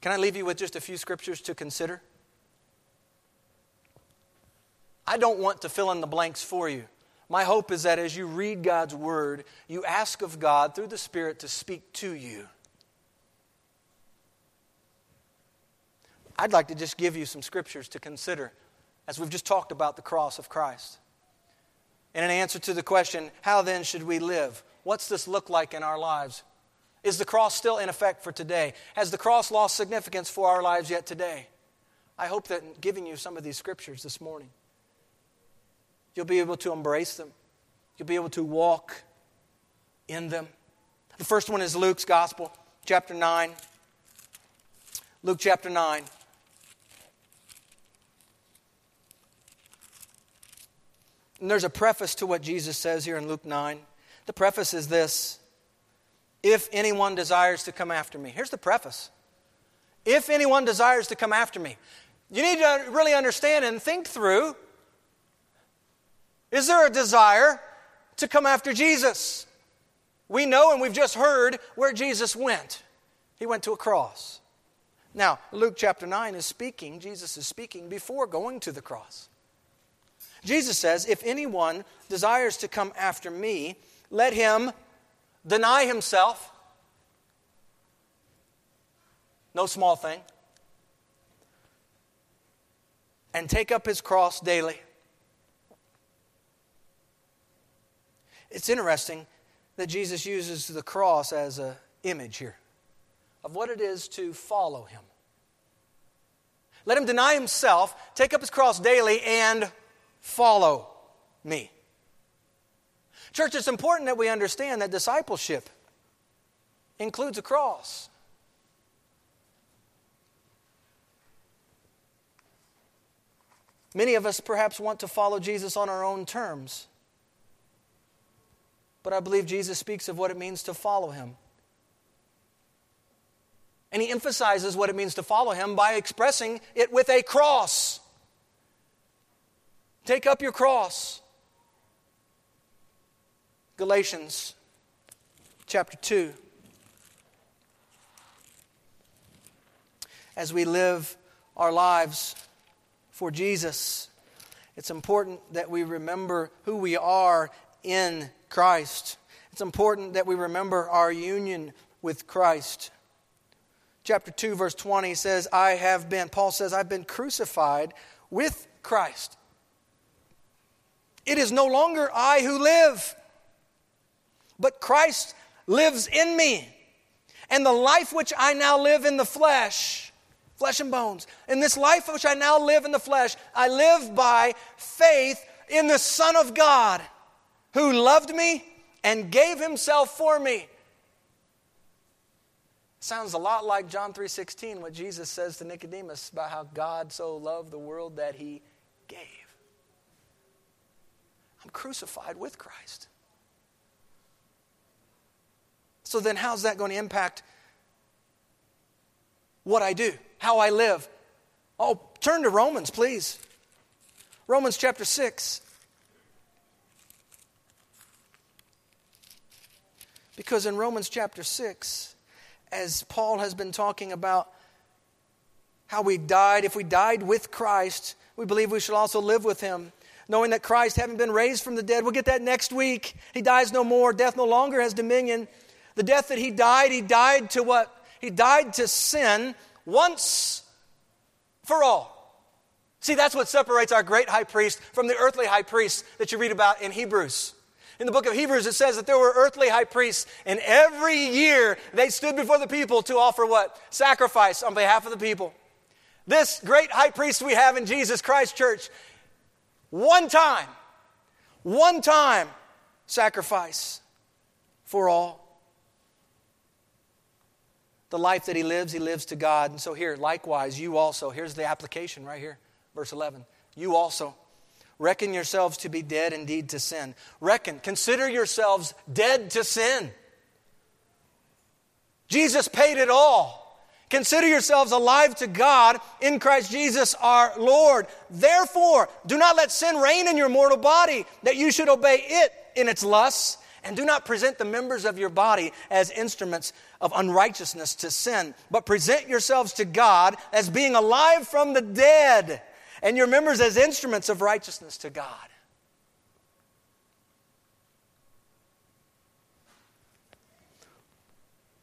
Can I leave you with just a few scriptures to consider? I don't want to fill in the blanks for you. My hope is that as you read God's Word, you ask of God through the Spirit to speak to you. I'd like to just give you some scriptures to consider as we've just talked about the cross of Christ. And an answer to the question, how then should we live? What's this look like in our lives? Is the cross still in effect for today? Has the cross lost significance for our lives yet today? I hope that in giving you some of these scriptures this morning, you'll be able to embrace them. You'll be able to walk in them. The first one is Luke's Gospel, chapter 9. Luke chapter 9. And there's a preface to what Jesus says here in Luke 9. The preface is this If anyone desires to come after me. Here's the preface. If anyone desires to come after me. You need to really understand and think through is there a desire to come after Jesus? We know and we've just heard where Jesus went. He went to a cross. Now, Luke chapter 9 is speaking, Jesus is speaking before going to the cross. Jesus says, If anyone desires to come after me, let him deny himself. No small thing. And take up his cross daily. It's interesting that Jesus uses the cross as an image here of what it is to follow him. Let him deny himself, take up his cross daily, and follow me. Church, it's important that we understand that discipleship includes a cross. Many of us perhaps want to follow Jesus on our own terms. But I believe Jesus speaks of what it means to follow him. And he emphasizes what it means to follow him by expressing it with a cross. Take up your cross. Galatians chapter 2. As we live our lives for Jesus, it's important that we remember who we are in Christ. It's important that we remember our union with Christ. Chapter 2, verse 20 says, I have been, Paul says, I've been crucified with Christ. It is no longer I who live, but Christ lives in me. And the life which I now live in the flesh, flesh and bones, in this life which I now live in the flesh, I live by faith in the Son of God who loved me and gave himself for me. Sounds a lot like John 3:16 what Jesus says to Nicodemus about how God so loved the world that he gave. I'm crucified with Christ. So then, how's that going to impact what I do, how I live? Oh, turn to Romans, please. Romans chapter 6. Because in Romans chapter 6, as Paul has been talking about how we died, if we died with Christ, we believe we shall also live with him knowing that Christ, having been raised from the dead, we'll get that next week. He dies no more. Death no longer has dominion. The death that he died, he died to what? He died to sin once for all. See, that's what separates our great high priest from the earthly high priest that you read about in Hebrews. In the book of Hebrews, it says that there were earthly high priests, and every year they stood before the people to offer what? Sacrifice on behalf of the people. This great high priest we have in Jesus Christ, church, one time, one time sacrifice for all. The life that he lives, he lives to God. And so, here, likewise, you also, here's the application right here, verse 11. You also reckon yourselves to be dead indeed to sin. Reckon, consider yourselves dead to sin. Jesus paid it all. Consider yourselves alive to God in Christ Jesus our Lord. Therefore, do not let sin reign in your mortal body, that you should obey it in its lusts And do not present the members of your body as instruments of unrighteousness to sin, but present yourselves to God as being alive from the dead, and your members as instruments of righteousness to God.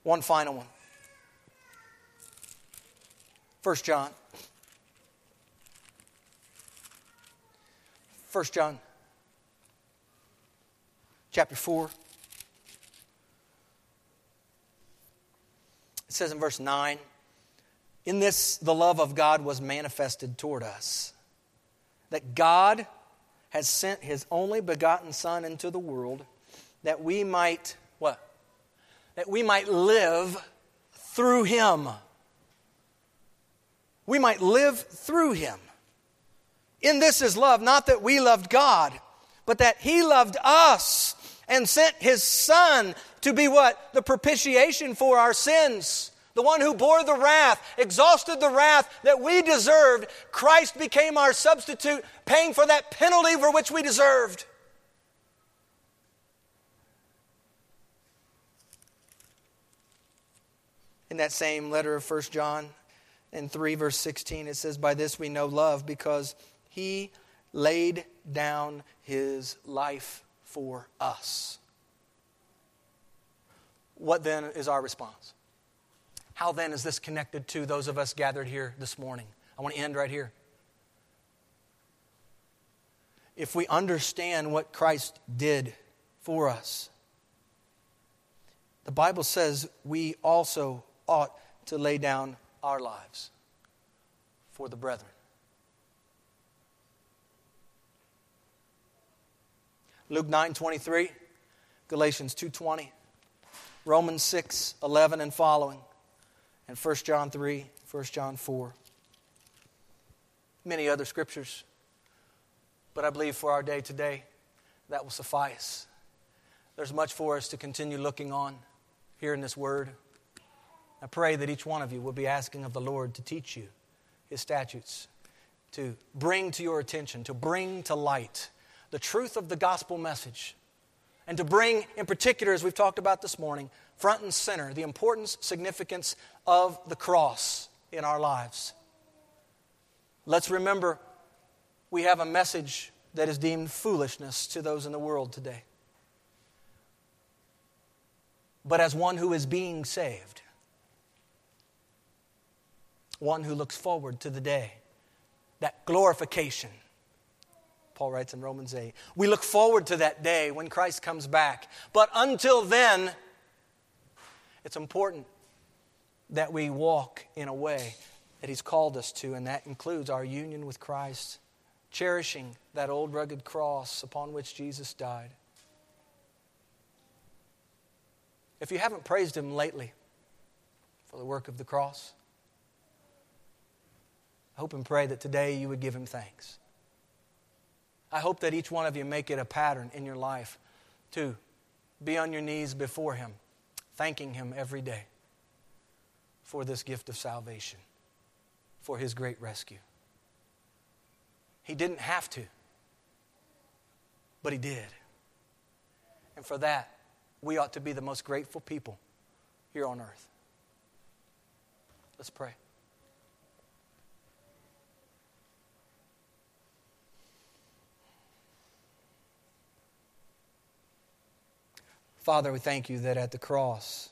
One final one. First John. First John chapter 4. It says in verse 9, In this the love of God was manifested toward us, that God has sent his only begotten Son into the world that we might, what? That we might live through him. We might live through him. In this is love, not that we loved God, but that he loved us and sent his son to be what? The propitiation for our sins. The one who bore the wrath, exhausted the wrath that we deserved. Christ became our substitute, paying for that penalty for which we deserved. In that same letter of 1 John, in 3 verse 16, it says, By this we know love, because he laid down his life for us. What then is our response? How then is this connected to those of us gathered here this morning? I want to end right here. If we understand what Christ did for us, the Bible says we also ought to lay down our lives for the brethren. Luke 9 23, Galatians 2:20, Romans 6:11 and following, and 1 John 3, 1 John 4. Many other scriptures, but I believe for our day today, that will suffice. There's much for us to continue looking on here in this word. I pray that each one of you will be asking of the Lord to teach you his statutes, to bring to your attention, to bring to light the truth of the gospel message. And to bring, in particular, as we've talked about this morning, front and center the importance, significance of the cross in our lives. Let's remember we have a message that is deemed foolishness to those in the world today. But as one who is being saved, one who looks forward to the day, that glorification Paul writes in Romans 8. We look forward to that day when Christ comes back. But until then, it's important that we walk in a way that He's called us to, and that includes our union with Christ, cherishing that old rugged cross upon which Jesus died. If you haven't praised Him lately for the work of the cross, I hope and pray that today you would give Him thanks. I hope that each one of you make it a pattern in your life to be on your knees before Him, thanking Him every day for this gift of salvation, for His great rescue. He didn't have to, but He did. And for that, we ought to be the most grateful people here on earth. Let's pray. Father, we thank you that at the cross,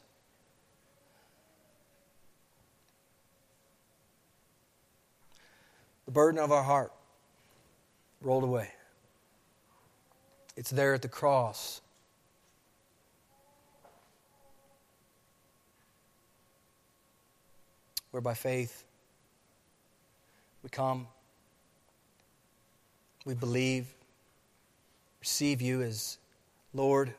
the burden of our heart rolled away. It's there at the cross. Where by faith we come, we believe, receive you as Lord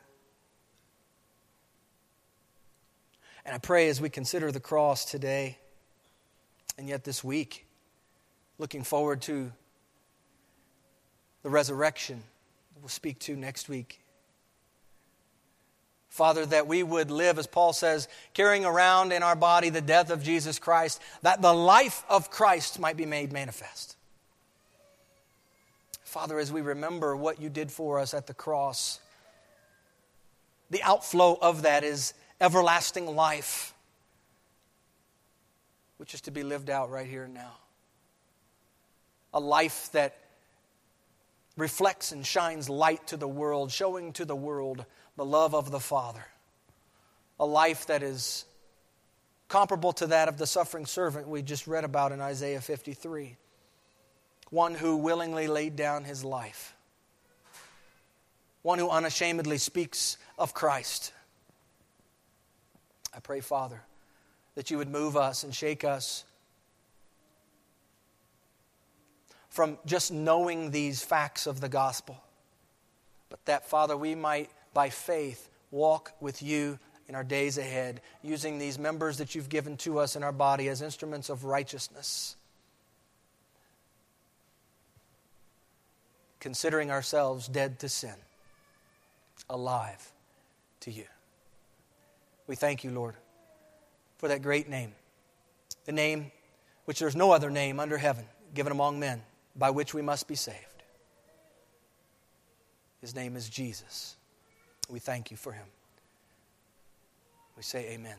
And I pray as we consider the cross today and yet this week, looking forward to the resurrection we'll speak to next week. Father, that we would live, as Paul says, carrying around in our body the death of Jesus Christ, that the life of Christ might be made manifest. Father, as we remember what you did for us at the cross, the outflow of that is everlasting life, which is to be lived out right here and now. A life that reflects and shines light to the world, showing to the world the love of the Father. A life that is comparable to that of the suffering servant we just read about in Isaiah 53. One who willingly laid down his life. One who unashamedly speaks of Christ. I pray, Father, that you would move us and shake us from just knowing these facts of the gospel, but that, Father, we might, by faith, walk with you in our days ahead, using these members that you've given to us in our body as instruments of righteousness. Considering ourselves dead to sin, alive to you. We thank you, Lord, for that great name, the name which there's no other name under heaven given among men by which we must be saved. His name is Jesus. We thank you for him. We say amen.